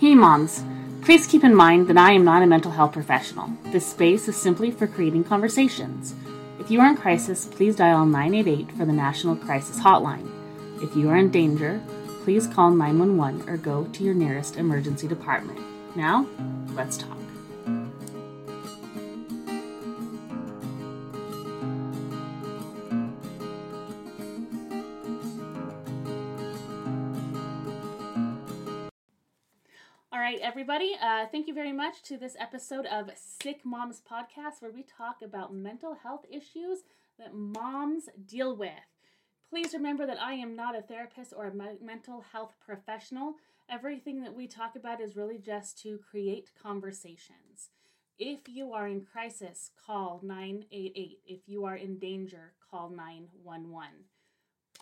Hey moms, please keep in mind that I am not a mental health professional. This space is simply for creating conversations. If you are in crisis, please dial 988 for the National Crisis Hotline. If you are in danger, please call 911 or go to your nearest emergency department. Now, let's talk. Everybody, uh, thank you very much to this episode of Sick Moms Podcast, where we talk about mental health issues that moms deal with. Please remember that I am not a therapist or a me- mental health professional. Everything that we talk about is really just to create conversations. If you are in crisis, call 988. If you are in danger, call 911.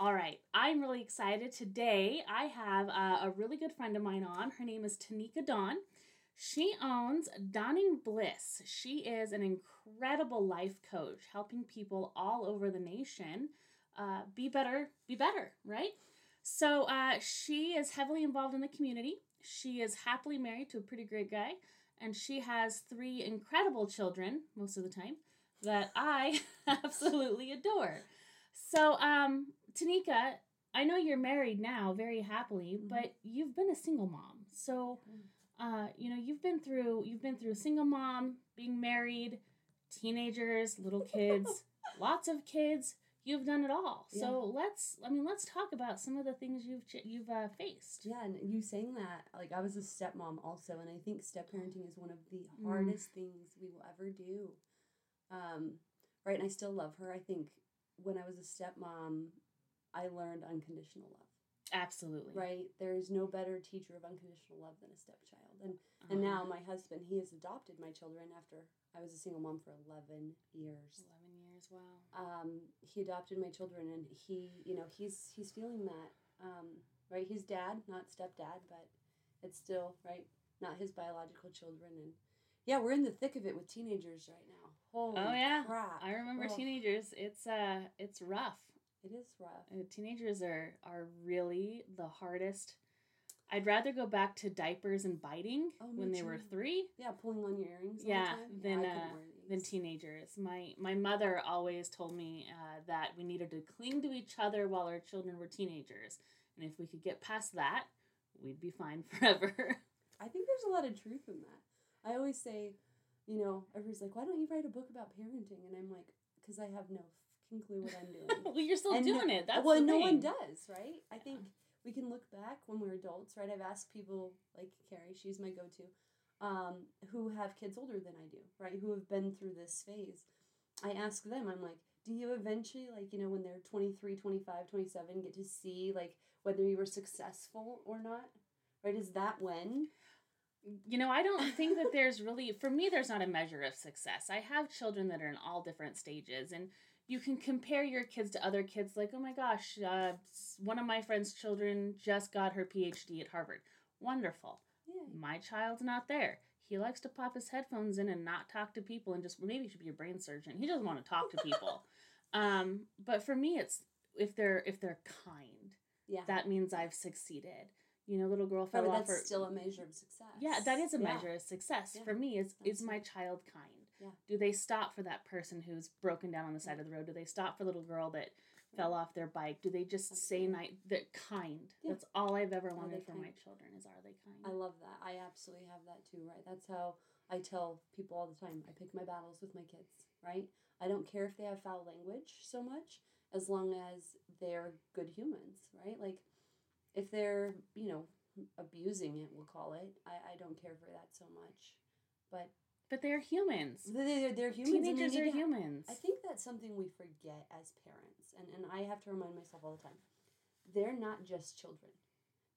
All right, I'm really excited. Today, I have uh, a really good friend of mine on. Her name is Tineka Dawn. She owns Dawning Bliss. She is an incredible life coach, helping people all over the nation uh, be better, be better, right? So uh, she is heavily involved in the community. She is happily married to a pretty great guy, and she has three incredible children most of the time that I absolutely adore. So, um, Tineka, I know you're married now very happily, Mhm. but you've been a single mom. So, uh, you know, you've been through you've been through a single mom, being married, teenagers, little kids, lots of kids. You've done it all. So let's I mean let's talk about some of the things you've ch- you've uh, faced. Yeah, and you saying that, like I was a stepmom also, and I think step parenting is one of the Mm. hardest things we will ever do. Um, right, and I still love her. I think when I was a stepmom, I learned unconditional love. Absolutely. Right, there is no better teacher of unconditional love than a stepchild, and and Uh-huh. now my husband, he has adopted my children after I was a single mom for eleven years. 11 years. Wow. um, he adopted my children and he you know he's he's feeling that um, right he's dad not stepdad but it's still right not his biological children and yeah we're in the thick of it with teenagers right now holy Oh yeah. crap I remember Ugh, teenagers. It's uh it's rough. it is rough Uh, teenagers are are really the hardest. I'd rather go back to diapers and biting Oh, when they were three yeah pulling on your earrings all the Yeah, then, I uh, than teenagers. My my mother always told me uh, that we needed to cling to each other while our children were teenagers, and if we could get past that, we'd be fine forever. I think there's a lot of truth in that I always say you know everybody's like why don't you write a book about parenting and I'm like because I have no fucking clue what I'm doing well, you're still And no- doing it. That's well, no one does, right? I think we can look back when we're adults, right? I've asked people like Carrie, she's my go-to, um, who have kids older than I do, right? Who have been through this phase. I ask them, I'm like, do you eventually, like, you know, when they're 23, 25, 27, get to see, like, whether you were successful or not? Right? Is that when? You know, I don't think that there's really, for me, there's not a measure of success. I have children that are in all different stages, and you can compare your kids to other kids, like, oh my gosh, uh, one of my friend's children just got her PhD at Harvard. Wonderful. My child's not there. He likes to pop his headphones in and not talk to people and just maybe he should be a brain surgeon. He doesn't want to talk to people. um, but for me it's if they're if they're kind, Yeah. that means I've succeeded. You know, little girl fell off that's her still a measure of success. Yeah, that is a Yeah. measure of success. Yeah, For me is is my child kind? Yeah. Do they stop for that person who's broken down on the side of the road? Do they stop for little girl that fell off their bike? Do they just say night they're kind? That's all I've ever wanted for my children is are they kind? I love that. I absolutely have that too, right? That's how I tell people all the time. I pick my battles with my kids, right? I don't care if they have foul language so much as long as they're good humans, right? Like if they're, you know, abusing it, we'll call it, I, I don't care for that so much. But but they're humans. they're, they're humans. they Teenagers need are humans. I think that's something we forget as parents, and, and I have to remind myself all the time. They're not just children.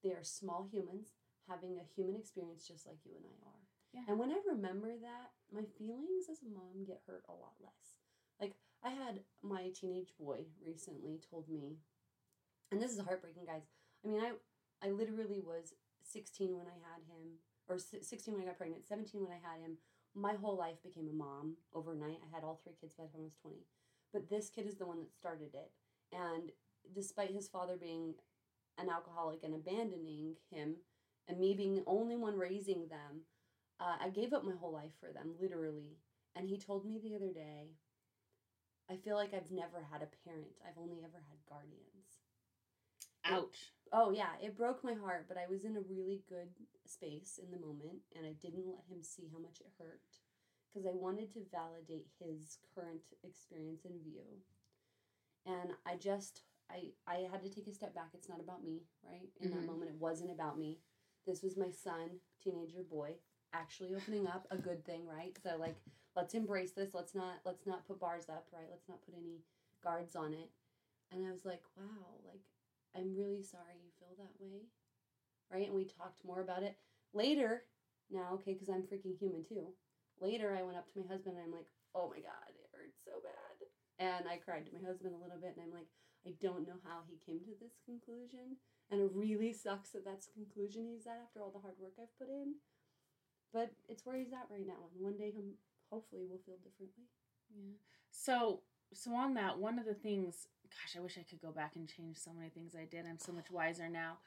They are small humans having a human experience just like you and I are. Yeah. And when I remember that, my feelings as a mom get hurt a lot less. Like I had my teenage boy recently told me, and this is heartbreaking, guys. I mean, I I literally was 16 when I had him, or 16 when I got pregnant, 17 when I had him. My whole life became a mom overnight. I had all three kids by the time I was 20. But this kid is the one that started it. And despite his father being an alcoholic and abandoning him and me being the only one raising them, uh, I gave up my whole life for them, literally. And he told me the other day, I feel like I've never had a parent. I've only ever had guardians. Ouch. Oh yeah, it broke my heart, but I was in a really good space in the moment and I didn't let him see how much it hurt because I wanted to validate his current experience and view. And I just I I had to take a step back. It's not about me, right? In Mhm. that moment it wasn't about me. This was my son, teenager boy, actually opening up, a good thing, right? So like let's embrace this. Let's not let's not put bars up, right? Let's not put any guards on it. And I was like, wow, like I'm really sorry you feel that way. Right? And we talked more about it. Later, now, okay, because I'm freaking human too. Later, I went up to my husband and I'm like, oh my God, it hurts so bad. And I cried to my husband a little bit and I'm like, I don't know how he came to this conclusion. And it really sucks that that's the conclusion he's at after all the hard work I've put in. But it's where he's at right now. And one day, hopefully will feel differently. Yeah. So so on that, one of the things, gosh, I wish I could go back and change so many things I did. I'm so much wiser now.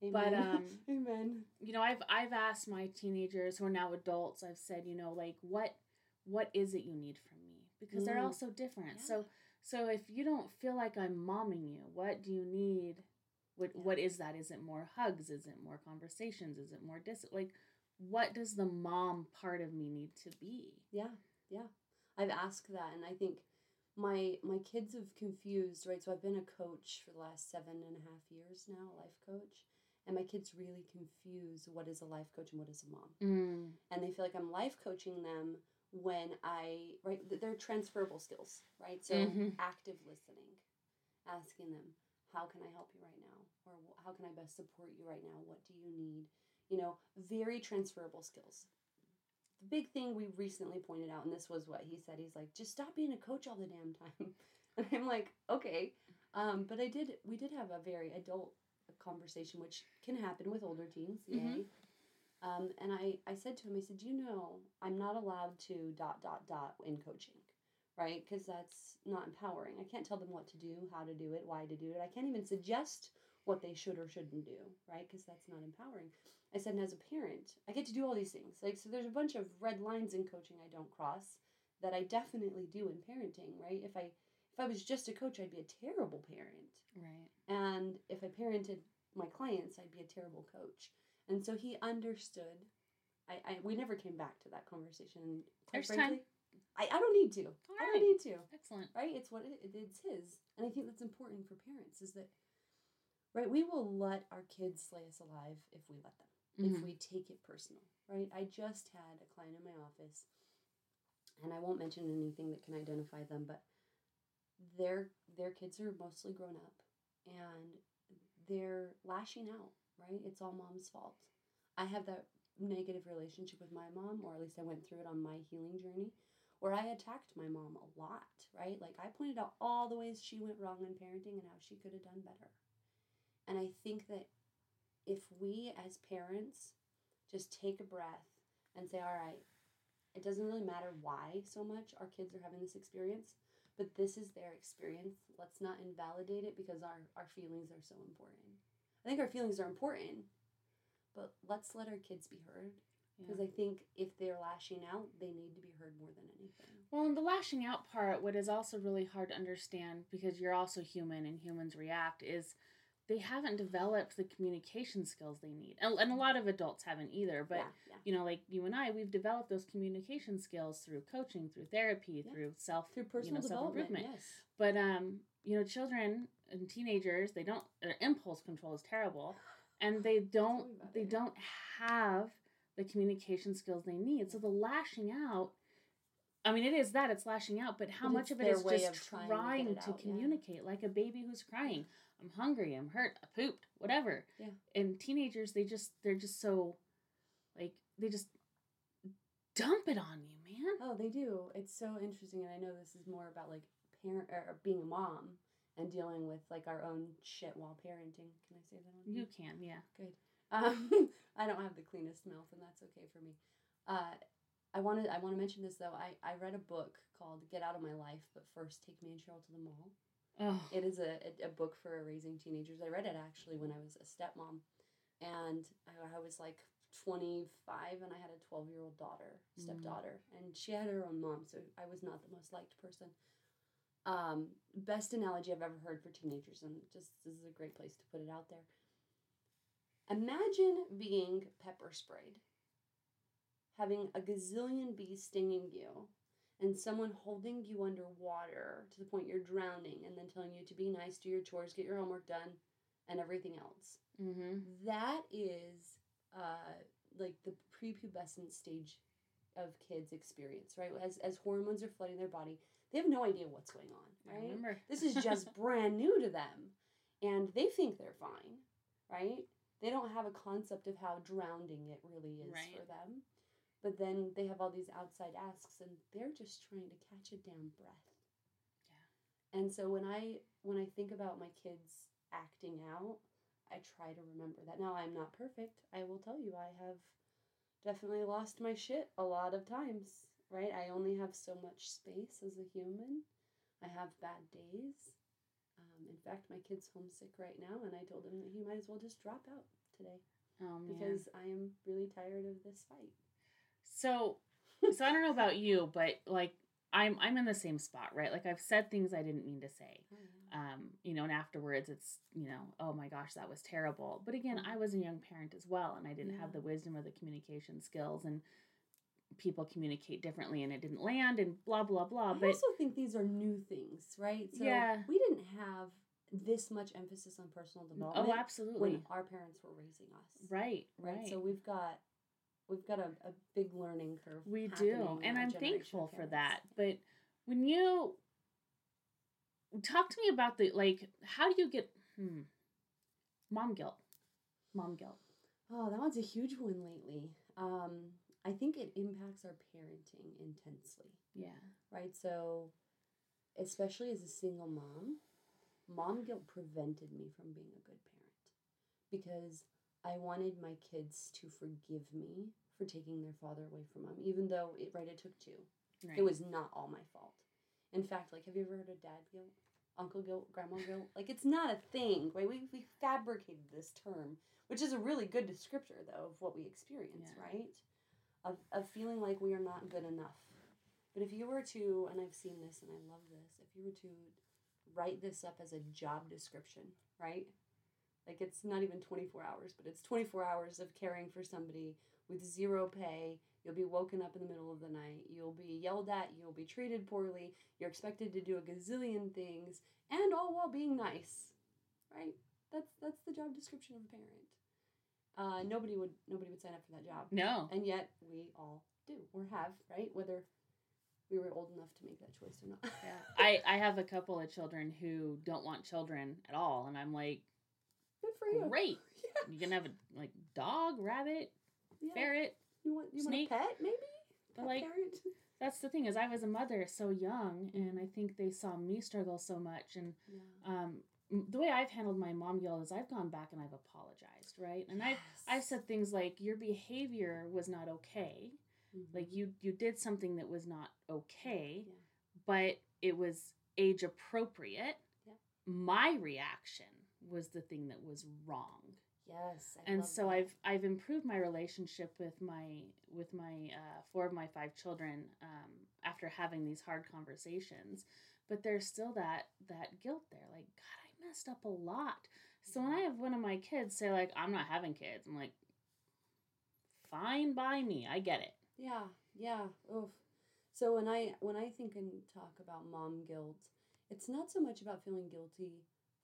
But, um, Amen. You know, I've I've asked my teenagers who are now adults. I've said, you know, like what what is it you need from me? Because they're Mm. all so different. Yeah. So so if you don't feel like I'm momming you, what do you need? What Yeah. what is that? Is it more hugs? Is it more conversations? Is it more dis like what does the mom part of me need to be? Yeah, yeah. I've asked that, and I think my my kids have confused. Right, so I've been a coach for the last seven and a half years now, a life coach, and my kids really confuse what is a life coach and what is a mom, Mm. and they feel like I'm life coaching them when I right. They're transferable skills, right? So Mhm. active listening, asking them, "How can I help you right now?" or "How can I best support you right now? What do you need?" You know, very transferable skills the big thing we recently pointed out, and this was what he said. He's like, just stop being a coach all the damn time. And I'm like, okay. Um, but I did. We did have a very adult conversation, which can happen with older teens. Yay. Mhm. Um, and I, I said to him, I said, you know, I'm not allowed to dot dot dot in coaching, right? Because that's not empowering. I can't tell them what to do, how to do it, why to do it. I can't even suggest what they should or shouldn't do, right? Because that's not empowering. I said, and as a parent, I get to do all these things. Like, so there's a bunch of red lines in coaching I don't cross that I definitely do in parenting, right? If I if I was just a coach, I'd be a terrible parent. Right. And if I parented my clients, I'd be a terrible coach. And so he understood. I, I we never came back to that conversation. There's time. I, I don't need to. I don't need to Excellent. right? It's what it, it's his, and I think that's important for parents is that, right? We will let our kids slay us alive if we let them, if Mhm. we take it personal, right? I just had a client in my office, and I won't mention anything that can identify them, but their their kids are mostly grown up, and they're lashing out, right? It's all mom's fault. I have that negative relationship with my mom, or at least I went through it on my healing journey where I attacked my mom a lot, right? Like I pointed out all the ways she went wrong in parenting and how she could have done better. And I think that if we as parents just take a breath and say, all right, it doesn't really matter why so much our kids are having this experience, but this is their experience. Let's not invalidate it because our, our feelings are so important. I think our feelings are important, but let's let our kids be heard because Yeah. I think if they're lashing out, they need to be heard more than anything. Well, and the lashing out part, what is also really hard to understand because you're also human and humans react, is they haven't developed the communication skills they need. And, and a lot of adults haven't either. But, yeah, yeah. you know, like you and I, we've developed those communication skills through coaching, through therapy, Yeah. through self through personal you know, development, self-improvement. yes. But um, you know, children and teenagers, they don't their impulse control is terrible, and they don't they don't have the communication skills they need. So the lashing out, I mean, it is that it's lashing out, but how But much of it is just trying trying, to get it to out, yeah. communicate, like a baby who's crying, "I'm hungry, I'm hurt, I pooped, whatever." Yeah. And teenagers, they just they're just so, like they just dump it on you, man. Oh, they do. It's so interesting, and I know this is more about like parent or being a mom and dealing with like our own shit while parenting. Can I say that? On You can, yeah. Good. Um, I don't have the cleanest mouth, and that's okay for me. Uh, I wanted I want to mention this though. I, I read a book called Get Out of My Life, but first take me and Cheryl to the mall. Oh, It is a, a, a book for raising teenagers. I read it actually when I was a stepmom. and I, I was like 25 and I had a 12 year old daughter, Mm. stepdaughter, and she had her own mom, so I was not the most liked person. Um, best analogy I've ever heard for teenagers, and just this is a great place to put it out there. Imagine being pepper sprayed, having a gazillion bees stinging you, and someone holding you underwater to the point you're drowning, and then telling you to be nice, do your chores, get your homework done, and everything else. Mm-hmm. That is uh, like the prepubescent stage of kids' experience, right? As as hormones are flooding their body, they have no idea what's going on, right? remember. This is just brand new to them, and they think they're fine, right? They don't have a concept of how drowning it really is Right. for them. But then they have all these outside asks, and they're just trying to catch a damn breath. Yeah. And so when I when I think about my kids acting out, I try to remember that. Now I'm not perfect. I will tell you, I have definitely lost my shit a lot of times. Right? I only have so much space as a human. I have bad days. Um, in fact, my kid's homesick right now, and I told him that he might as well just drop out today Oh because I am really tired of this fight. So, so I don't know about you, but like I'm I'm in the same spot, right? Like I've said things I didn't mean to say. Um, you know, and afterwards it's, you know, oh my gosh, that was terrible. But again, I was a young parent as well and I didn't have the wisdom or the communication skills and people communicate differently and it didn't land and blah blah blah. I But I also think these are new things, right? So Yeah. we didn't have this much emphasis on personal development oh, absolutely. when our parents were raising us. Right, Right. right. So we've got we've got a, a big learning curve. We do, and I'm thankful for that. But when you talk to me about the like, how do you get hmm, mom guilt? Mom guilt. Oh, that one's a huge one lately. Um, I think it impacts our parenting intensely. Yeah. right? So, especially as a single mom, mom guilt prevented me from being a good parent because I wanted my kids to forgive me for taking their father away from them, even though it right it took two. Right. It was not all my fault. In fact, like, have you ever heard of dad guilt, uncle guilt, grandma guilt? Like, it's not a thing, right? We we fabricated this term, which is a really good descriptor though of what we experience, Yeah. right? Of of feeling like we are not good enough. But if you were to, and I've seen this and I love this, if you were to write this up as a job description, right? Like it's not even 24 hours, but it's 24 hours of caring for somebody with zero pay. You'll be woken up in the middle of the night. You'll be yelled at. You'll be treated poorly. You're expected to do a gazillion things, and all while being nice, right? That's that's the job description of a parent. Uh, nobody would nobody would sign up for that job no. and yet we all do or have right whether we were old enough to make that choice or not Yeah. I I have a couple of children who don't want children at all, and I'm like, good for you great. yeah, You can have a like dog, rabbit, yeah. ferret. you want you snake. want a pet maybe But Pet like parent? that's the thing is I was a mother so young, and I think they saw me struggle so much, and yeah. um, the way I've handled my mom guilt is I've gone back and I've apologized, right? And I've I've said things like your behavior was not okay, Mhm. like you you did something that was not okay, Yeah. but it was age appropriate. Yeah. My reaction was the thing that was wrong. yes I and so that. I've I've improved my relationship with my with my uh, four of my five children um, after having these hard conversations, but there's still that that guilt there. Like God, I messed up a lot. So when I have one of my kids say like I'm not having kids, I'm like, fine by me. I get it. Yeah, yeah. Oof. So when I when I think and talk about mom guilt, it's not so much about feeling guilty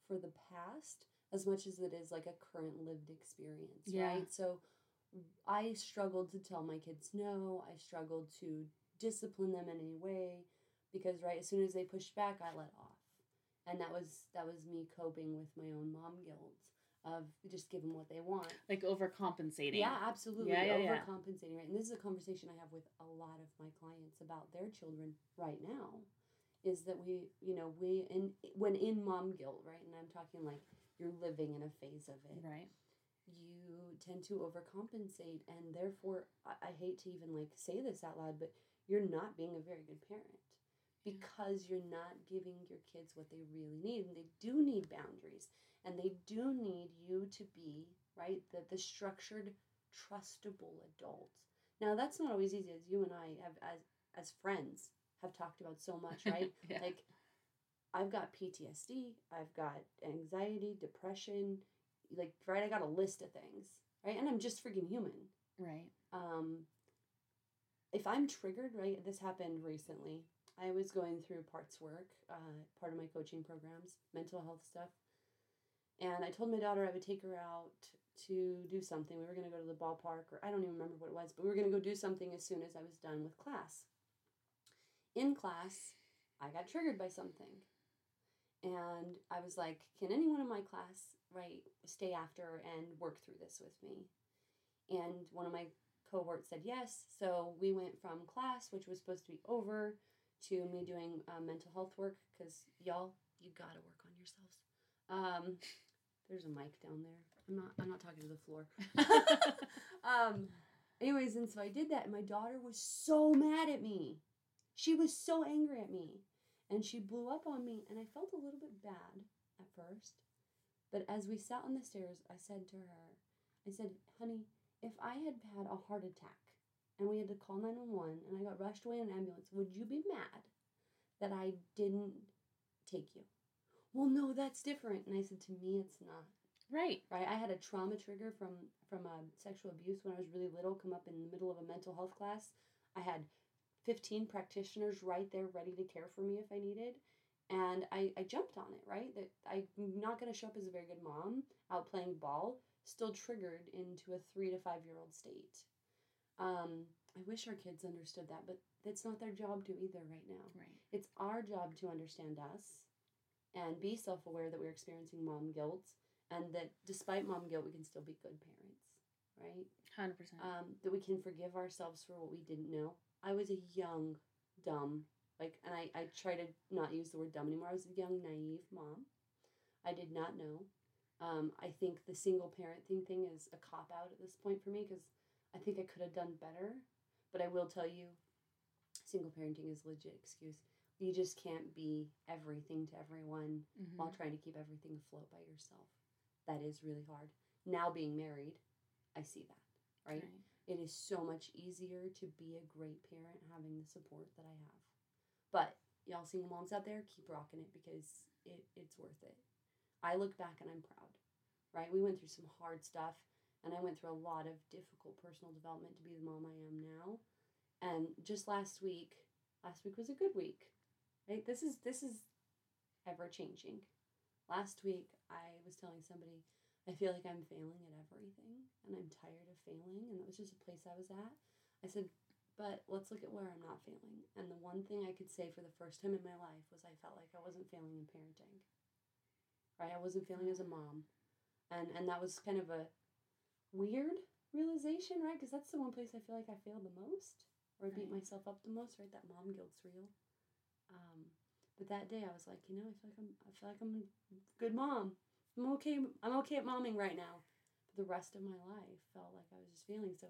for the past as much as it is like a current lived experience, Yeah. right? So I struggled to tell my kids no. I struggled to discipline them in any way because right as soon as they pushed back, I let off, and that was that was me coping with my own mom guilt of just give them what they want. Like overcompensating. Yeah, absolutely. Yeah, yeah, yeah. Overcompensating, right? And this is a conversation I have with a lot of my clients about their children right now. Is that we, you know, we in when in mom guilt, right? And I'm talking like you're living in a phase of it. Right. You tend to overcompensate, and therefore, I, I hate to even like say this out loud, but you're not being a very good parent because you're not giving your kids what they really need, and they do need boundaries, and they do need you to be right? The the structured, trustable adult. Now that's not always easy, as you and I have as as friends have talked about so much, right? yeah. Like, I've got PTSD, I've got anxiety, depression, like right. I got a list of things, right? And I'm just freaking human. right. Um, if I'm triggered, right? This happened recently. I was going through parts work, uh, part of my coaching programs, mental health stuff. And I told my daughter I would take her out to do something. We were going to go to the ballpark, or I don't even remember what it was, but we were going to go do something as soon as I was done with class. In class, I got triggered by something. And I was like, can anyone in my class, right, stay after and work through this with me? And one of my cohorts said yes. So we went from class, which was supposed to be over, to me doing uh, mental health work because y'all, you gotta work on yourselves. Um, there's a mic down there. I'm not. I'm not talking to the floor. um, anyways, and so I did that, and my daughter was so mad at me. She was so angry at me, and she blew up on me, and I felt a little bit bad at first. But as we sat on the stairs, I said to her, I said, honey, if I had had a heart attack and we had to call 911 and I got rushed away in an ambulance, would you be mad that I didn't take you? Well, no, that's different. And I said, to me, it's not. Right. Right? I had a trauma trigger from from um, sexual abuse when I was really little come up in the middle of a mental health class. I had 15 practitioners right there ready to care for me if I needed. And I, I jumped on it, right? That I'm not going to show up as a very good mom out playing ball still triggered into a three to five year old state. Um, I wish our kids understood that, but that's not their job to either right now. Right. It's our job to understand us and be self aware that we're experiencing mom guilt and that despite mom guilt, we can still be good parents, right? Hundred percent. Um, that we can forgive ourselves for what we didn't know. I was a young, dumb, like, and I, I try to not use the word dumb anymore. I was a young, naive mom. I did not know. Um, I think the single parenting thing is a cop out at this point for me because I think I could have done better. But I will tell you, single parenting is legit excuse. You just can't be everything to everyone Mhm. while trying to keep everything afloat by yourself. That is really hard. Now being married, I see that, right? It is so much easier to be a great parent having the support that I have. But y'all single moms out there, keep rocking it because it, it's worth it. I look back and I'm proud, right? We went through some hard stuff and I went through a lot of difficult personal development to be the mom I am now. And just last week, last week was a good week. Right? This is this is ever changing. Last week I was telling somebody I feel like I'm failing at everything and I'm tired of failing and that was just a place I was at. I said, but let's look at where I'm not failing. And the one thing I could say for the first time in my life was I felt like I wasn't failing in parenting. Right? I wasn't failing as a mom. And and that was kind of a weird realization, right? Because that's the one place I feel like I failed the most or I beat Right. myself up the most, right? That mom guilt's real. Um, but that day I was like, you know, I feel like I'm I feel like I'm a good mom. I'm okay I'm okay at momming right now. But the rest of my life felt like I was just feeling so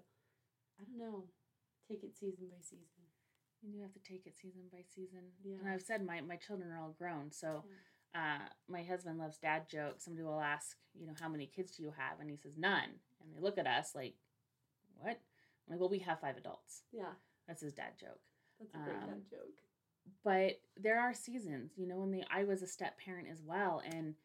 I don't know. Take it season by season. You do have to take it season by season. Yeah. And I've said my, my children are all grown. So uh, my husband loves dad jokes. Somebody will ask, you know, how many kids do you have? And he says, none. And they look at us like, what? I'm like, well, we have five adults. Yeah. That's his dad joke. That's a great Um, dad joke. But there are seasons, you know, when the I was a step parent as well. And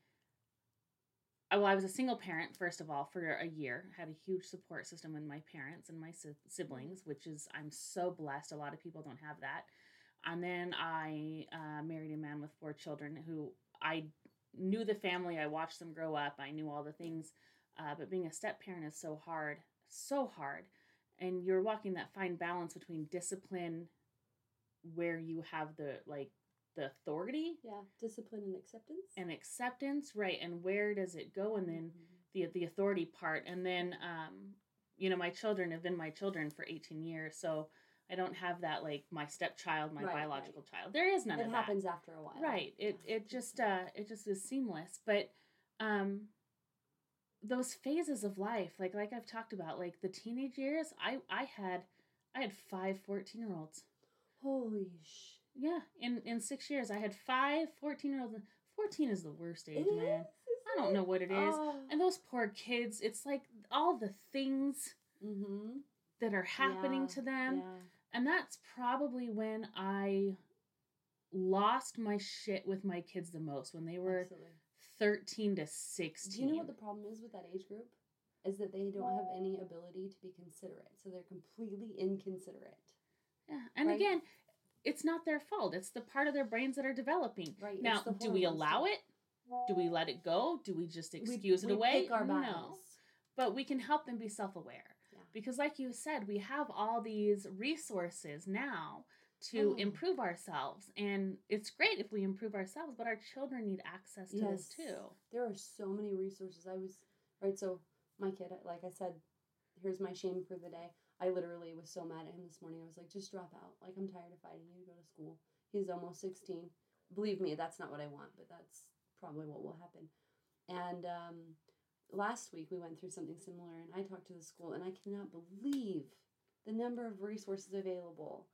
well, I was a single parent, first of all, for a year. Had a huge support system with my parents and my si- siblings, which is, I'm so blessed. A lot of people don't have that. And then I uh, married a man with four children who I knew the family. I watched them grow up. I knew all the things. Uh, but being a step parent is so hard, so hard. And you're walking that fine balance between discipline, where you have the like the authority Yeah. Discipline and acceptance. and acceptance, right? And where does it go? And then Mhm. the the authority part, and then um, you know, my children have been my children for 18 years, so I don't have that like my stepchild, my Right, right. biological child. There is none it of happens after a while. right? It Yeah. it just uh it just is seamless, but um, those phases of life, like like I've talked about, like the teenage years, I I had I had five 14 year olds. Holy sh. Yeah, in in six years, I had five 14 year olds. 14 is the worst age, It man. is, I don't know what it is. Oh. And those poor kids, it's like all the things Mm-hmm. that are happening Yeah, to them. Yeah. And that's probably when I lost my shit with my kids the most when they were Absolutely. 13 to 16. Do you know what the problem is with that age group? Is that they don't have any ability to be considerate. So they're completely inconsiderate. yeah. And right? again, it's not their fault. It's the part of their brains that are developing. Right. Now, do we allow it? Do we let it go? Do we just excuse we it away? Pick our no. But we can help them be self aware. Yeah. Because, like you said, we have all these resources now to Oh. improve ourselves. And it's great if we improve ourselves, but our children need access to this too. There are so many resources. I was right. So my kid, like I said, here's my shame for the day. I literally was so mad at him this morning. I was like, just drop out. Like I'm tired of fighting you. Go to school. He's almost sixteen. Believe me, that's not what I want, but that's probably what will happen. And um, last week we went through something similar, and I talked to the school, and I cannot believe the number of resources available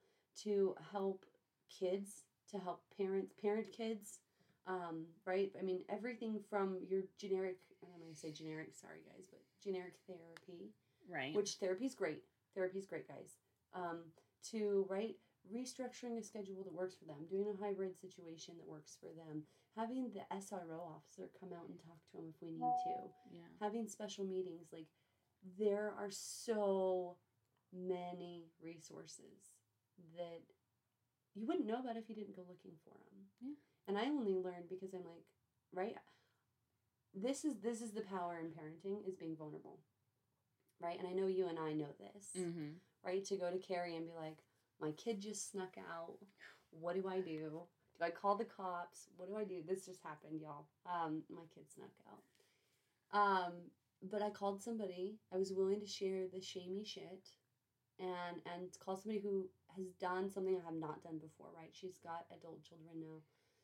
to help kids, to help parents, parent kids, um, right? I mean, everything from your generic, and I'm going to say generic, sorry guys, but generic therapy, Right. which therapy is great. Therapy's great, guys. Um, to, right, restructuring a schedule that works for them, doing a hybrid situation that works for them, having the SRO officer come out and talk to them if we need to, yeah. having special meetings. Like, there are so many resources that you wouldn't know about if you didn't go looking for them. Yeah. And I only learned because I'm like, right? This is this is the power in parenting is being vulnerable. Right? And I know you and I know this. Mm-hmm. Right? To go to Carrie and be like, my kid just snuck out. What do I do? Do I call the cops? What do I do? This just happened, y'all. Um, my kid snuck out. Um, but I called somebody. I was willing to share the shamey shit and and call somebody who has done something I have not done before, right? She's got adult children now.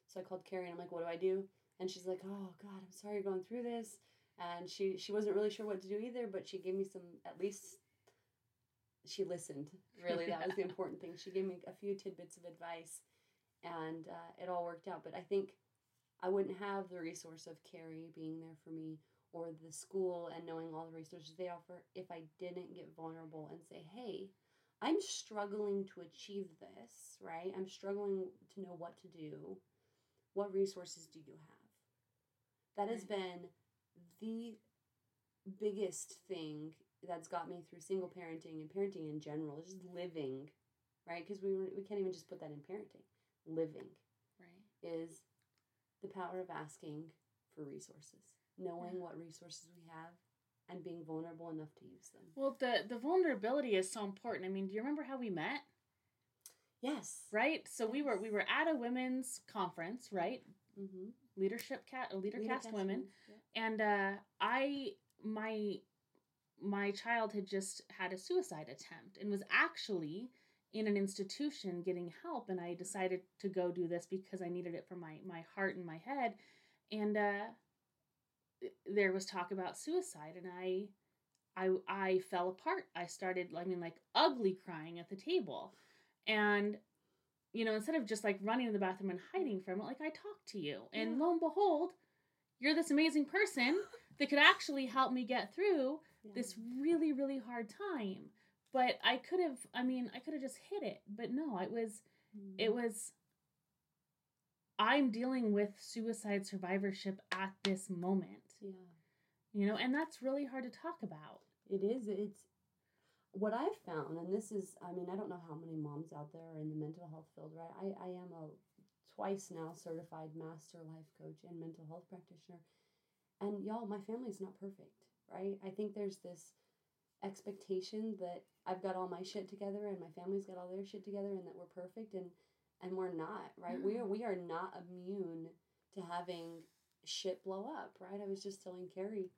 So I called Carrie and I'm like, what do I do? And she's like, oh God, I'm sorry you're going through this. And she she wasn't really sure what to do either, but she gave me some at least she listened. Really, that was the important thing. She gave me a few tidbits of advice, and uh, it all worked out. But I think I wouldn't have the resource of Carrie being there for me or the school and knowing all the resources they offer if I didn't get vulnerable and say, hey, I'm struggling to achieve this, right? I'm struggling to know what to do. What resources do you have? That has been the biggest thing that's got me through single parenting and parenting in general, is just living, right? Because we, were- we can't even just put that in parenting. Living Right. is the power of asking for resources, knowing Yeah. what resources we have, and being vulnerable enough to use them. Well, the the vulnerability is so important. I mean, do you remember how we met? Yes. Right. So we were we were at a women's conference, right? Mm-hmm. Leadership cat, a Leadercast women, Yeah. and uh, I my my child had just had a suicide attempt and was actually in an institution getting help and i decided to go do this because i needed it for my my heart and my head. And uh there was talk about suicide and i i i fell apart. I started i mean like ugly crying at the table. And you know instead of just like running to the bathroom and hiding from it like i talked to you and Yeah. lo and behold you're this amazing person that could actually help me get through Yeah. this really really hard time but i could have i mean i could have just hit it but no it was it Mhm. was i'm dealing with suicide survivorship at this moment Yeah. you know and that's really hard to talk about It is. It's what I've found, and this is, I mean, I don't know how many moms out there are in the mental health field, right? I, I am a twice now certified master life coach and mental health practitioner. And y'all, my family's not perfect, right? I think there's this expectation that I've got all my shit together and my family's got all their shit together and that we're perfect and and we're not, right? We are mm-hmm. we are not immune to having shit blow up, right? I was just telling Carrie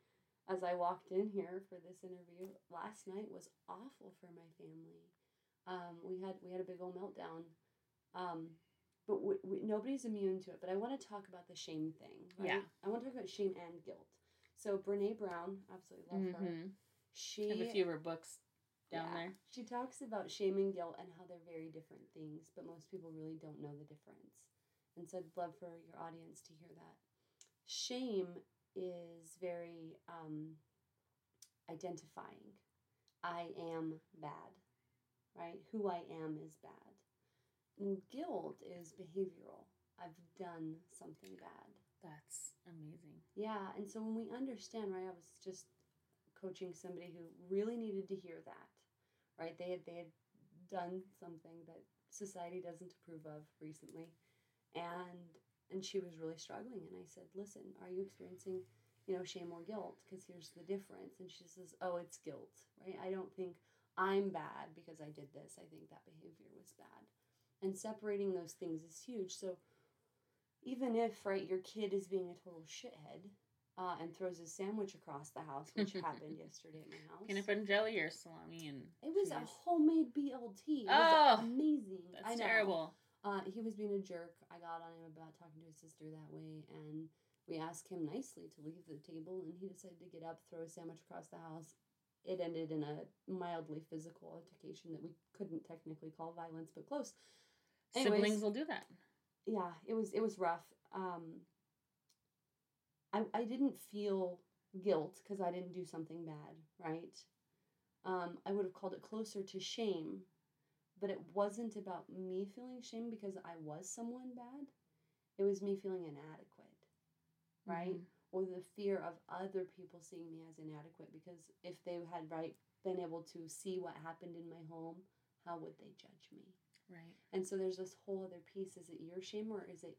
as I walked in here for this interview last night was awful for my family. Um, we had we had a big old meltdown, um, but nobody's immune to it. But I want to talk about the shame thing. Right? Yeah. I want to talk about shame and guilt. So Brene Brown, absolutely love her. Mhm. She I have a few of her books down yeah, there She talks about shame and guilt and how they're very different things, but most people really don't know the difference. And so I'd love for your audience to hear that. Shame is very um, identifying I am bad, right? Who I am is bad. And guilt is behavioral. I've done something bad. That's amazing. Yeah, and so when we understand, right, I was just coaching somebody who really needed to hear that, right? They had they had done something that society doesn't approve of recently, and and she was really struggling. And I said, "Listen, are you experiencing, you know, shame or guilt? Because here's the difference." And she says, "Oh, it's guilt, right? I don't think I'm bad because I did this. I think that behavior was bad." And separating those things is huge. So even if right your kid is being a total shithead uh, and throws a sandwich across the house, which happened yesterday at my house. Peanut butter and jelly or salami and It was a homemade BLT. It was Oh, amazing. That's I know. terrible. Uh, he was being a jerk. I got on him about talking to his sister that way, and we asked him nicely to leave the table, and he decided to get up, throw a sandwich across the house. It ended in a mildly physical altercation that we couldn't technically call violence, but close. Anyways. Siblings will do that. yeah it was it was rough um i i didn't feel guilt because i didn't do something bad right um i would have called it closer to shame but it wasn't about me feeling shame because i was someone bad it was me feeling inadequate right Mhm. or the fear of other people seeing me as inadequate because if they had right been able to see what happened in my home how would they judge me Right. and so there's this whole other piece. Is it your shame or is it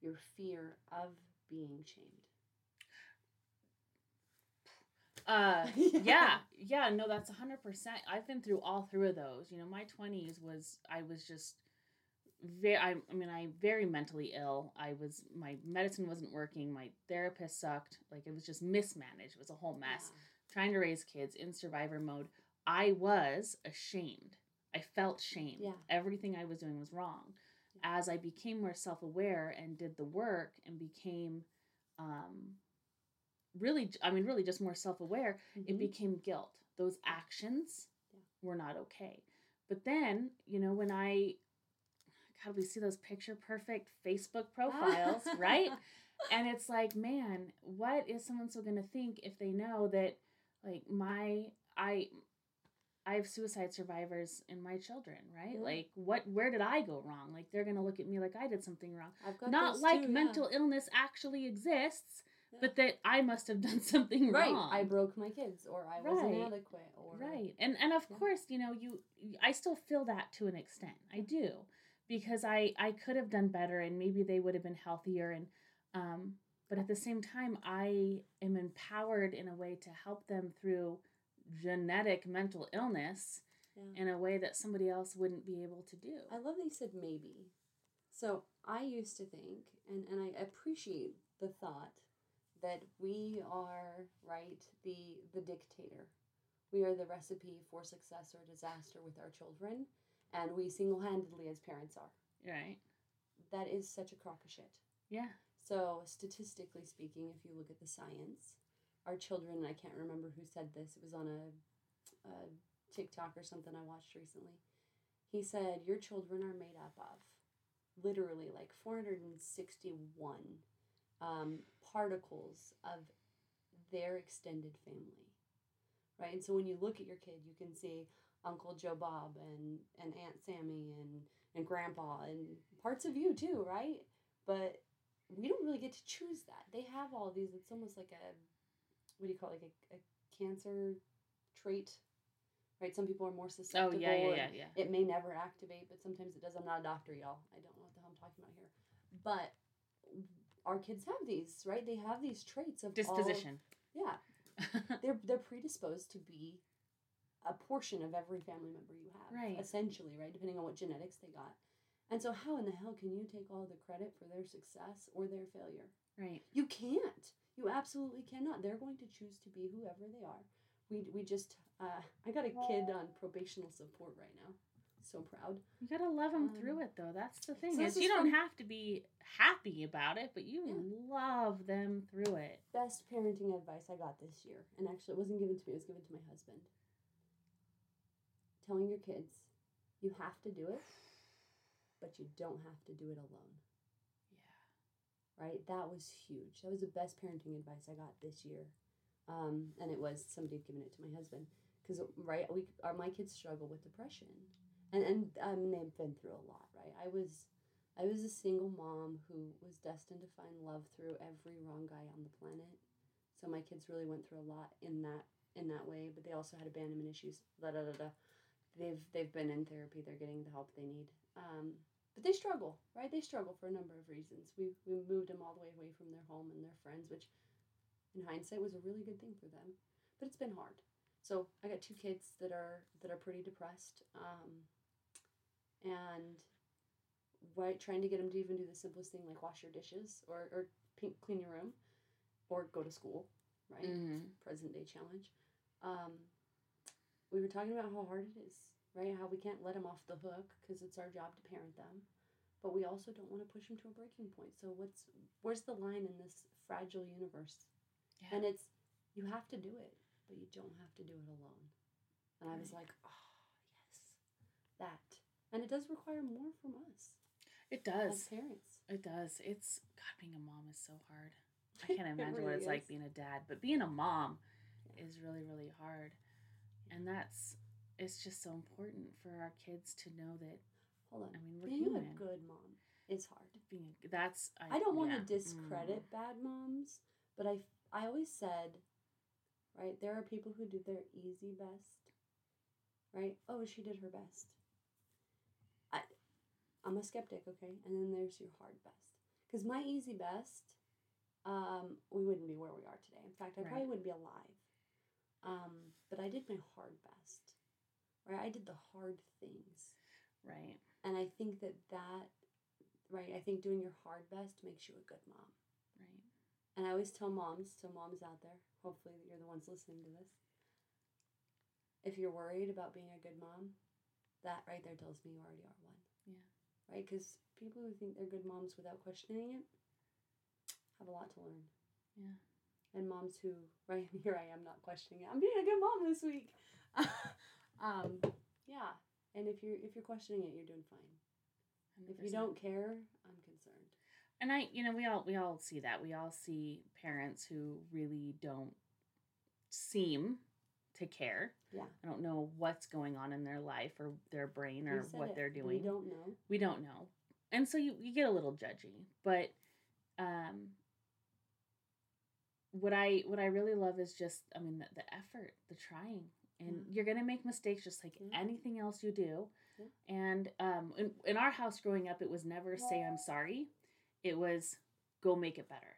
your fear of being shamed? Uh, yeah, yeah, no, that's hundred percent. I've been through all three of those. You know, my twenties was I was just very. I, I mean, I very mentally ill. I was my medicine wasn't working. My therapist sucked. Like it was just mismanaged. It was a whole mess. Trying to raise kids in survivor mode. I was ashamed. I felt shame. Yeah. Everything I was doing was wrong. As I became more self aware and did the work and became, um, really, I mean, really just more self aware, it mm-hmm. became guilt. Those actions Yeah. were not okay. But then, you know, when I, God, we see those picture perfect Facebook profiles, right? And it's like, man, what is someone so going to think if they know that, like, my, I, I have suicide survivors in my children, right? Yeah. Like, what, where did I go wrong? Like, they're going to look at me like I did something wrong. I've got Not like too, yeah. mental illness actually exists, Yeah. but that I must have done something right. wrong. I broke my kids, or I was Right. inadequate, or right and and of Yeah. course you know you i still feel that to an extent i do because i i could have done better and maybe they would have been healthier and um but at the same time i am empowered in a way to help them through genetic mental illness Yeah. in a way that somebody else wouldn't be able to do I love that you said maybe. So I used to think, and, and I appreciate the thought that we are right the the dictator. We are the recipe for success or disaster with our children, and we single handedly as parents are. right That is such a crock of shit. yeah So statistically speaking, if you look at the science, our children, and I can't remember who said this, it was on a, a TikTok or something I watched recently. He said, Your children are made up of literally like 461 um, particles of their extended family. Right? And so when you look at your kid, you can see Uncle Joe Bob and, and Aunt Sammy and, and Grandpa and parts of you too, right? But we don't really get to choose that. They have all these. It's almost like a what do you call it? Like a, a cancer trait, right? Some people are more oh susceptible. yeah yeah yeah yeah It may never activate, but sometimes it does. I'm not a doctor, y'all. I don't know what the hell I'm talking about here. But our kids have these, right? They have these traits of all- disposition yeah, they're they're predisposed to be a portion of every family member you have, Right. Essentially, right? Depending on what genetics they got. And so, how in the hell can you take all the credit for their success or their failure? right You can't. You absolutely cannot. They're going to choose to be whoever they are. We we just uh, I got a kid on probational support right now. So proud. you gotta love them Um, through it though that's the thing so is you don't from- have to be happy about it but you love them through it Best parenting advice I got this year, and actually it wasn't given to me. It was given to my husband. Telling your kids, you have to do it, but you don't have to do it alone. yeah right? That was huge. That was the best parenting advice I got this year. um, and it was somebody had given it to my husband because right we our my kids struggle with depression, and and I mean they've been through a lot. Right, I was I was a single mom who was destined to find love through every wrong guy on the planet. So my kids really went through a lot in that in that way, but they also had abandonment issues. Da da da da. They've they've been in therapy. They're getting the help they need. Um, but they struggle, right? They struggle for a number of reasons. We we moved them all the way away from their home and their friends, which, in hindsight, was a really good thing for them. But it's been hard. So I got two kids that are that are pretty depressed, um, and right trying to get them to even do the simplest thing like wash your dishes or or pink, clean your room, or go to school, right? Mm-hmm. Present day challenge. Um, we were talking about how hard it is, right? How we can't let them off the hook because it's our job to parent them, but we also don't want to push them to a breaking point. So what's where's the line in this fragile universe? Yeah. And it's you have to do it, but you don't have to do it alone. And I was like, oh yes, that. And it does require more from us It as does. parents. It does. It's God. Being a mom is so hard. I can't It imagine what really it's like being a dad, but being a mom Yeah. is really, really hard. And that's it's just so important for our kids to know that. Hold on. I mean, we're Being human. a good mom is hard. Being that's I don't want to mm. discredit bad moms, but I I always said, right? There are people who do their easy best, right? Oh, she did her best. I'm a skeptic, okay? And then there's your hard best. Cuz my easy best um we wouldn't be where we are today. In fact, I Right. probably wouldn't be alive. Um but I did my hard best. Right? I did the hard things. Right. And I think that that right, I think doing your hard best makes you a good mom. Right. And I always tell moms, to moms out there, hopefully you're the ones listening to this. If you're worried about being a good mom, that right there tells me you already are one. Right? Because people who think they're good moms without questioning it have a lot to learn. Yeah. And moms who, right here I am not questioning it. I'm being a good mom this week. um, yeah. And if you're if you're questioning it, you're doing fine. If you don't care, I'm concerned. and I, you know, we all we all see that. We all see parents who really don't seem to care. Yeah. I don't know what's going on in their life or their brain or what it. they're doing. We don't know. we don't know and so you, you get a little judgy but um what i what i really love is just i mean the, the effort the trying and Yeah. you're gonna make mistakes just like Yeah. anything else you do Yeah. and um in, in our house growing up it was never say i'm sorry it was go make it better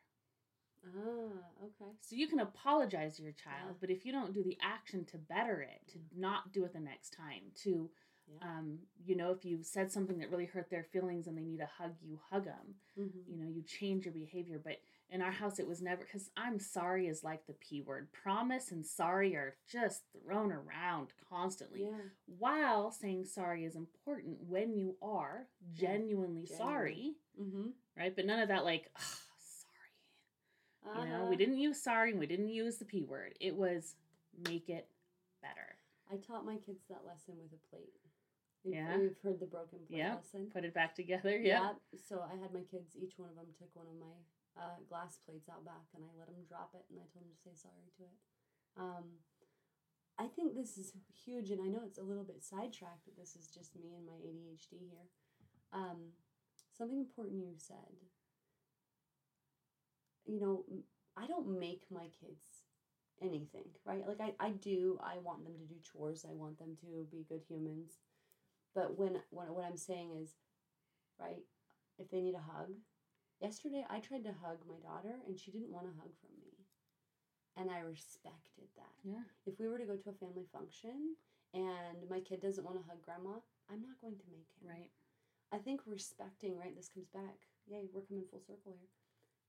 Ah, okay. so you can apologize to your child Yeah. but if you don't do the action to better it to not do it the next time to Yeah. um, you know, if you said something that really hurt their feelings and they need a hug, you hug them. Mm-hmm. You know, you change your behavior. But in our house, it was never because I'm sorry is like the P word. Promise and sorry are just thrown around constantly. Yeah. While saying sorry is important when you are genuinely sorry, Mm-hmm. right? But none of that, like, "Ugh, sorry. You know, we didn't use sorry and we didn't use the P word. It was make it better. I taught my kids that lesson with a plate. You've, Yeah. You've heard the broken plate Yeah. lesson. Put it back together. Yeah. So I had my kids, each one of them took one of my uh, glass plates out back and I let them drop it and I told them to say sorry to it. Um, I think this is huge and I know it's a little bit sidetracked, but this is just me and my ADHD here. Um, something important you said. You know, I don't make my kids anything, right? Like I, I do, I want them to do chores, I want them to be good humans. But when, when what I'm saying is, right, if they need a hug, yesterday I tried to hug my daughter and she didn't want a hug from me. And I respected that. Yeah. If we were to go to a family function and my kid doesn't want to hug grandma, I'm not going to make him. Right. I think respecting, right? This comes back. Yay, we're coming full circle here.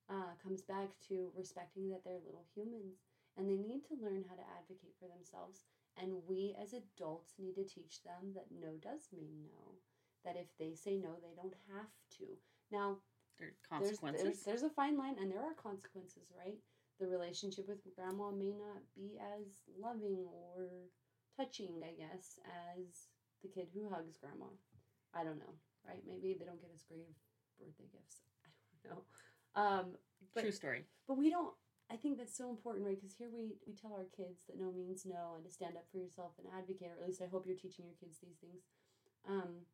Uh, comes back to respecting that they're little humans and they need to learn how to advocate for themselves. And we as adults need to teach them that no does mean no. That if they say no, they don't have to. Now, are there's, consequences. there's, there's a fine line and there are consequences, right? The relationship with grandma may not be as loving or touching, I guess, as the kid who hugs grandma. I don't know, right? Maybe they don't get as great birthday gifts. I don't know. Um, but True story. but we don't I think that's so important, right? Because here we we tell our kids that no means no, and to stand up for yourself and advocate. Or at least I hope you're teaching your kids these things. Um,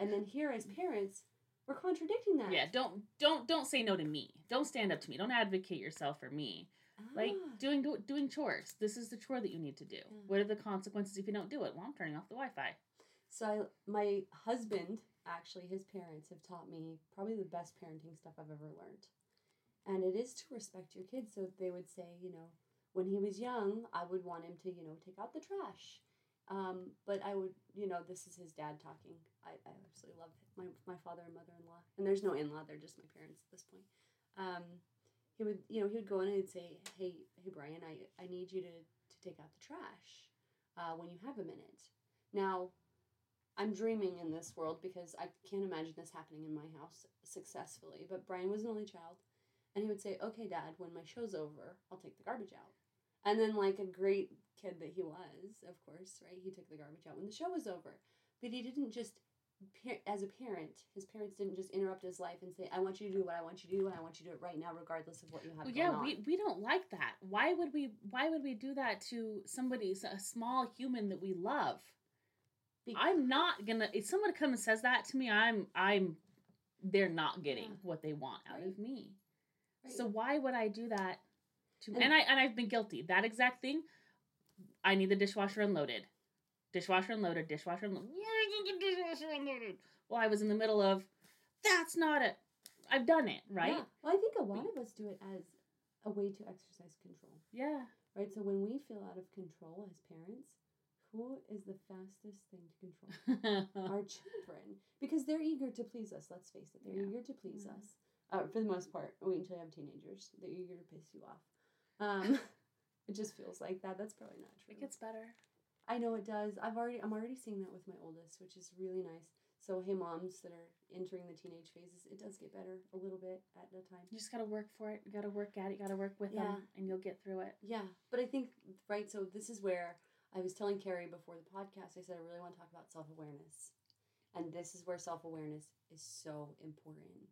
and then here as parents, we're contradicting that. Yeah, don't don't don't say no to me. Don't stand up to me. Don't advocate yourself for me. Like Ah. doing do, doing chores. This is the chore that you need to do. What are the consequences if you don't do it? Well, I'm turning off the Wi-Fi. So I, my husband, actually, his parents have taught me probably the best parenting stuff I've ever learned. And it is to respect your kids. So they would say, you know, when he was young, I would want him to, you know, take out the trash. Um, but I would, you know, this is his dad talking. I, I absolutely love my, my father and mother in law. And there's no in law, they're just my parents at this point. Um, he would, you know, he would go in and say, hey, hey, Brian, I, I need you to, to take out the trash uh, when you have a minute. Now, I'm dreaming in this world because I can't imagine this happening in my house successfully. But Brian was an only child, and he would say, "Okay, Dad, when my show's over, I'll take the garbage out." And then, like a great kid that he was, of course, right? He took the garbage out when the show was over. But he didn't just, as a parent, his parents didn't just interrupt his life and say, "I want you to do what I want you to do, and I want you to do it right now, regardless of what you have." Well, yeah, on." we, we don't like that. Why would we why would we do that to somebody a small human that we love? I'm not gonna if someone comes and says that to me, I'm I'm they're not getting Yeah. what they want out Right. of me. Right. So why would I do that to And- and I and I've been guilty. That exact thing. I need the dishwasher unloaded. Dishwasher unloaded, dishwasher unloaded. Why dishwasher unloaded? Well, I was in the middle of that's not it. I've done it, right? Yeah. Well, I think a lot of us do it as a way to exercise control. Yeah. Right? So when we feel out of control as parents, who is the fastest thing to control? Our children. Because they're eager to please us, let's face it. They're Yeah. eager to please Yeah. us. Uh, for the most part. Wait until you have teenagers. They're eager to piss you off. Um, it just feels like that. That's probably not true. it gets better. I know it does. I've already I'm already seeing that with my oldest, which is really nice. So hey moms that are entering the teenage phases, it does get better a little bit at a time. You just gotta work for it. You gotta work at it. You gotta work with Yeah. them, and you'll get through it. Yeah, but I think right. So this is where I was telling Carrie before the podcast. I said I really want to talk about self awareness, and this is where self awareness is so important.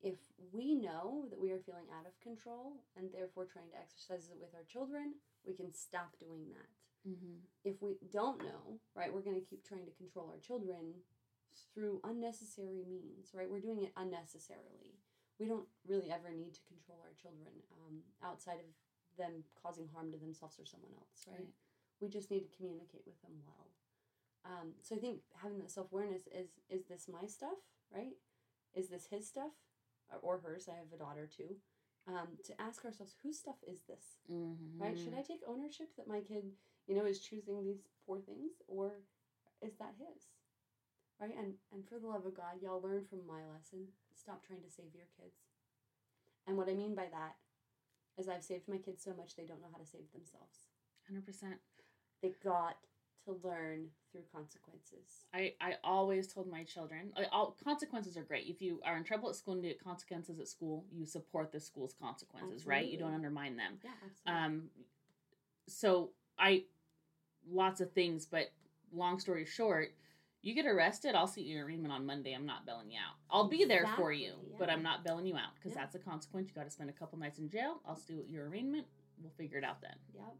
If we know that we are feeling out of control and therefore trying to exercise it with our children, we can stop doing that. Mm-hmm. If we don't know, right, we're going to keep trying to control our children through unnecessary means, right? We're doing it unnecessarily. We don't really ever need to control our children um, outside of them causing harm to themselves or someone else, right? Right. We just need to communicate with them well. Um, so I think having that self awareness is is this my stuff, right? Is this his stuff or, or hers? I have a daughter too. Um, to ask ourselves, whose stuff is this? Mm-hmm. right? Should I take ownership that my kid, you know, is choosing these poor things, or is that his? Right? And and for the love of God, y'all learn from my lesson. Stop trying to save your kids. And what I mean by that is I've saved my kids so much they don't know how to save themselves. Hundred percent. They got to learn through consequences. I, I always told my children all consequences are great. If you are in trouble at school and get consequences at school, you support the school's consequences, right? You don't undermine them. Yeah, absolutely. Um, so I lots of things, but long story short, you get arrested. I'll see your arraignment on Monday. I'm not bailing you out. I'll be there for you, Exactly, but. I'm not bailing you out because Yeah. that's a consequence. You got to spend a couple nights in jail. I'll do your arraignment. We'll figure it out then. Yep.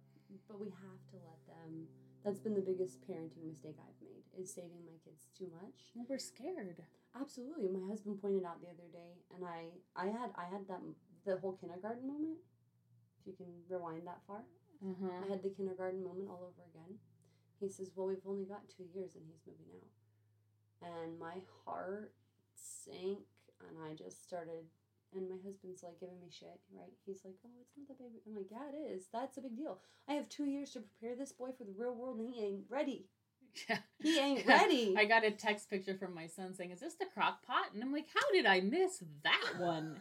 But we have to let them. That's been the biggest parenting mistake I've made is saving my kids too much. We're scared. Absolutely. My husband pointed out the other day, and I, I had, I had that the whole kindergarten moment. If you can rewind that far, Uh-huh. I had the kindergarten moment all over again. He says, "Well, we've only got two years, and he's moving out," and my heart sank, and I just started. And my husband's like giving me shit, right? He's like, "Oh, it's not that big." I'm like, "Yeah, it is. That's a big deal. I have two years to prepare this boy for the real world, and he ain't ready. Yeah. He ain't ready." I got a text picture from my son saying, "Is this the crock pot?" And I'm like, "How did I miss that one?"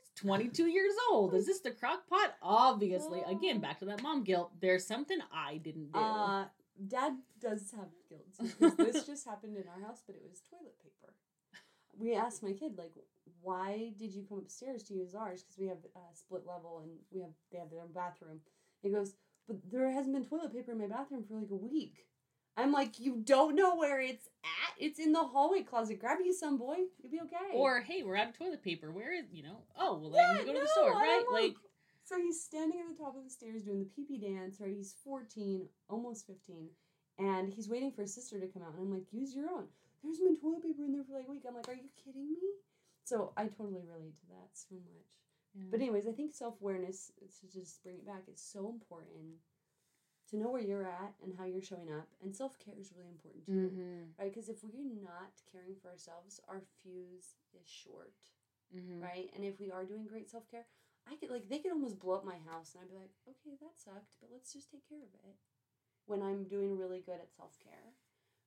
He's 22 years old. Is this the crock pot? Obviously. Again, back to that mom guilt. There's something I didn't do. Uh, Dad does have guilt too, this just happened in our house, but it was toilet paper. We asked my kid like, "Why did you come upstairs to use ours?" Because we have a split level and we have they have their own bathroom. He goes, "But there hasn't been toilet paper in my bathroom for like a week." I'm like, "You don't know where it's at? It's in the hallway closet. Grab you some, boy. You'll be okay." or hey, we're out of toilet paper. Where is you know? Oh, well then Yeah, you go to the no, store, right? I'm Like, So he's standing at the top of the stairs doing the pee pee dance, right? He's 14, almost 15, and he's waiting for his sister to come out. And I'm like, use your own. There's been toilet paper in there for like a week. I'm like, are you kidding me? So I totally relate to that so much. Yeah. But anyways, I think self awareness to just bring it back is so important to know where you're at and how you're showing up, and self care is really important too, mm-hmm. right? Because if we're not caring for ourselves, our fuse is short, Mm-hmm. right? And if we are doing great self care, I could like they could almost blow up my house, and I'd be like, okay, that sucked, but let's just take care of it. When I'm doing really good at self care,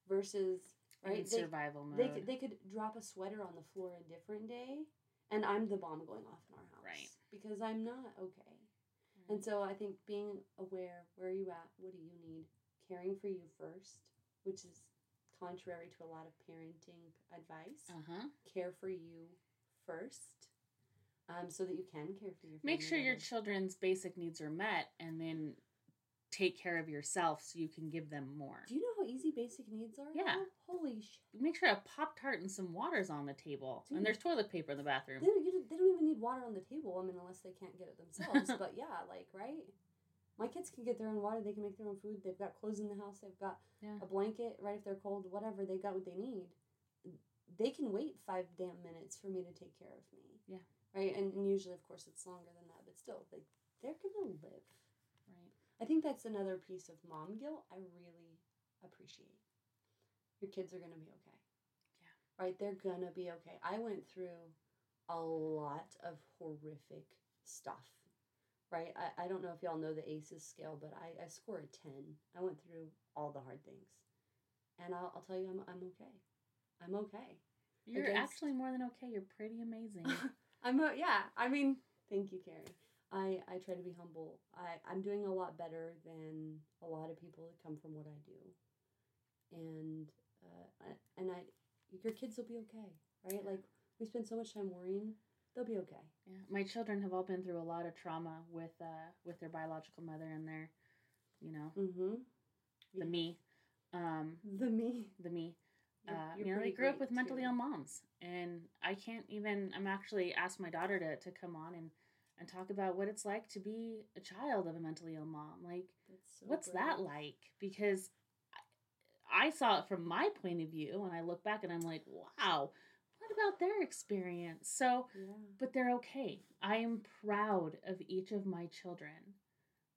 versus right, In they, survival mode. they could they could drop a sweater on the floor a different day, and I'm the bomb going off in our house, Right. Because I'm not okay. And so I think being aware, where are you at? What do you need? Caring for you first, which is contrary to a lot of parenting advice. uh huh. Care for you first, um, so that you can care for your. Make sure your children's basic needs are met, and then take care of yourself so you can give them more. Do you know how easy basic needs are? Yeah. now? Holy shit! Make sure a pop tart and some water's on the table, Dude. and there's toilet paper in the bathroom. They don't, you they don't even need water on the table. I mean, unless they can't get it themselves. but yeah, like right. My kids can get their own water. They can make their own food. They've got clothes in the house. They've got Yeah. a blanket, right? If they're cold, whatever. They got what they need. They can wait five damn minutes for me to take care of me. Yeah. Right. And, and usually, of course, it's longer than that. But still, they they're gonna live. Right. I think that's another piece of mom guilt I really appreciate. Your kids are going to be okay. Yeah. Right? They're going to be okay. I went through a lot of horrific stuff. Right? I, I don't know if y'all know the ACEs scale, but I, I score a 10. I went through all the hard things. And I'll, I'll tell you, I'm, I'm okay. I'm okay. You're Against- actually more than okay. You're pretty amazing. I'm a, yeah. I mean, thank you, Carrie. I I try to be humble. I I'm doing a lot better than a lot of people that come from what I do, and uh, I, and I your kids will be okay, right? Like we spend so much time worrying, they'll be okay. yeah. My children have all been through a lot of trauma with uh with their biological mother and their, you know, Mm-hmm. the me, um, The me. the me. You're- uh, you're you know, they grew up great, with mentally too. ill moms, and I can't even. I'm actually asked my daughter to to come on and and talk about what it's like to be a child of a mentally ill mom. Like, so what's that like? Because I, saw it from my point of view, and I look back and I'm like, wow, what about their experience? So, Yeah. but they're okay. I am proud of each of my children.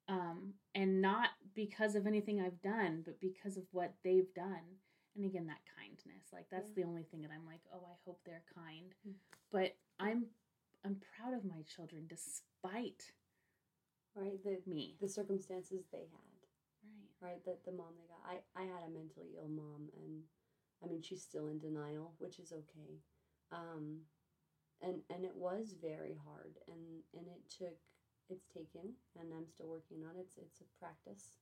Um, and not because of anything I've done, but because of what they've done. And again, that kindness. Like that's Yeah. the only thing that I'm like, oh, I hope they're kind. Mm. But I'm I'm proud of my children despite Right. The me. the circumstances they had. Right. that the mom they got i i had a mentally ill mom and i mean she's still in denial which is okay. Um and and it was very hard and and it took it's taken and i'm still working on it. It's it's a practice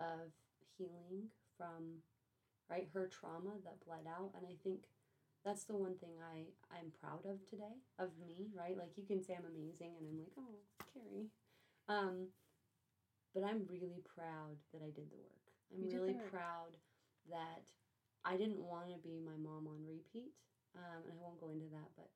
of healing from right her trauma that bled out. And i think that's the one thing i i'm proud of today of me right? Like you can say i'm amazing and i'm like oh carrie. Um but I'm really proud that I did the work. I'm You really work. proud that I didn't want to be my mom on repeat. Um, and I won't go into that, but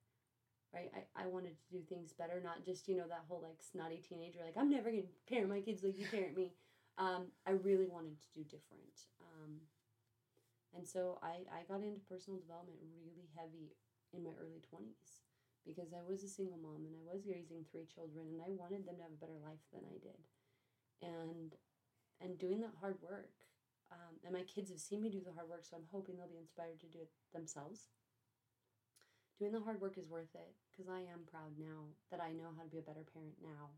right, I, I wanted to do things better, not just, you know, that whole like snotty teenager, like I'm never gonna parent my kids like you parent me. Um, I really wanted to do different. Um, and so I, I got into personal development really heavy in my early 20s because I was a single mom and I was raising three children and I wanted them to have a better life than I did and and doing that hard work. Um, and my kids have seen me do the hard work so i'm hoping they'll be inspired to do it themselves. Doing the hard work is worth it because i am proud now that i know how to be a better parent now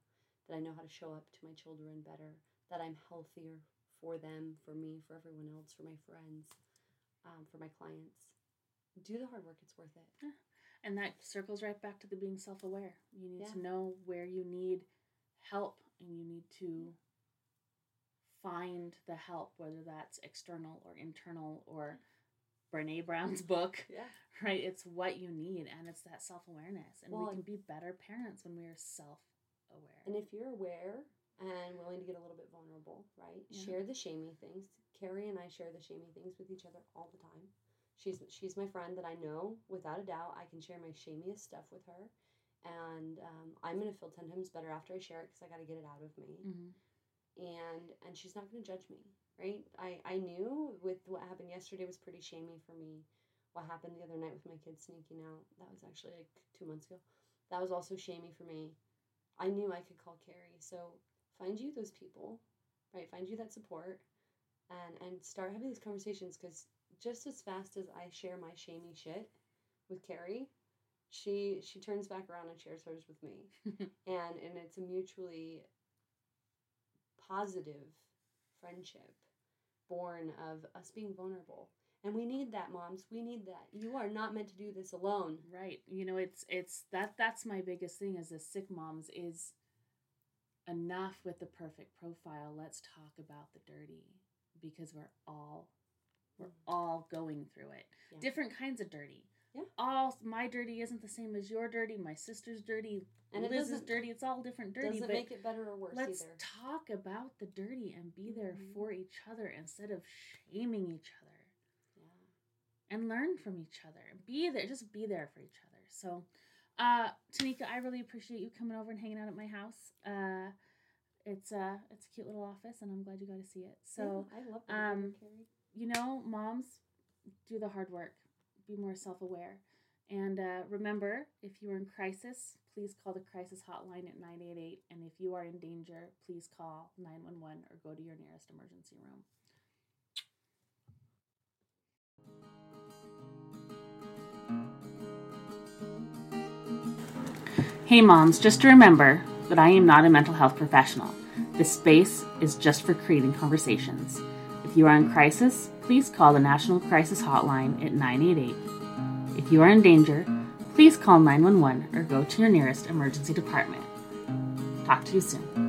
that i know how to show up to my children better that i'm healthier for them for me for everyone else for my friends um, for my clients. Do the hard work it's worth it. And that circles right back to the being self aware. You need Yeah. to know where you need help and you need to find the help, whether that's external or internal or Brene Brown's book, yeah right? It's what you need and it's that self awareness. And Well, we can be better parents when we are self aware. And if you're aware and willing to get a little bit vulnerable, right? Yeah. Share the shamey things. Carrie and I share the shamey things with each other all the time. She's she's my friend that I know without a doubt I can share my shamiest stuff with her. and um, I'm gonna feel ten times better after I share it because I got to get it out of me. Mm-hmm. And and she's not gonna judge me, right? I I knew with what happened yesterday was pretty shamey for me. What happened the other night with my kids sneaking out? That was actually like two months ago. That was also shamey for me. I knew I could call Carrie, so find you those people, right? Find you that support, and and start having these conversations because just as fast as I share my shamey shit with Carrie, she she turns back around and shares hers with me, and and it's a mutually positive friendship born of us being vulnerable. And we need that, moms. We need that. You are not meant to do this alone. Right. You know, it's it's that that's my biggest thing as a sick moms is enough with the perfect profile. Let's talk about the dirty because we're all we're mm. all going through it. Yeah. Different kinds of dirty. Yeah. All my dirty isn't the same as your dirty. My sister's dirty. And it Liz's doesn't- dirty. It's all different dirty. Doesn't make it better or worse let's either. talk about the dirty and be there Mhm. for each other instead of shaming each other Yeah. and learn from each other. Be there, just be there for each other. So, uh, Tineka, I really appreciate you coming over and hanging out at my house. Uh, it's uh, it's a cute little office, and I'm glad you got to see it. So, Yeah, I love that. um, you know, moms, do the hard work. Be more self aware. And uh, remember, if you are in crisis, please call the crisis hotline at 988. And if you are in danger, please call 911 or go to your nearest emergency room. Hey, moms, just to remember that I am not a mental health professional. This space is just for creating conversations. If you are in crisis, please call the National Crisis Hotline at 988. If you are in danger, please call 911 or go to your nearest emergency department. Talk to you soon.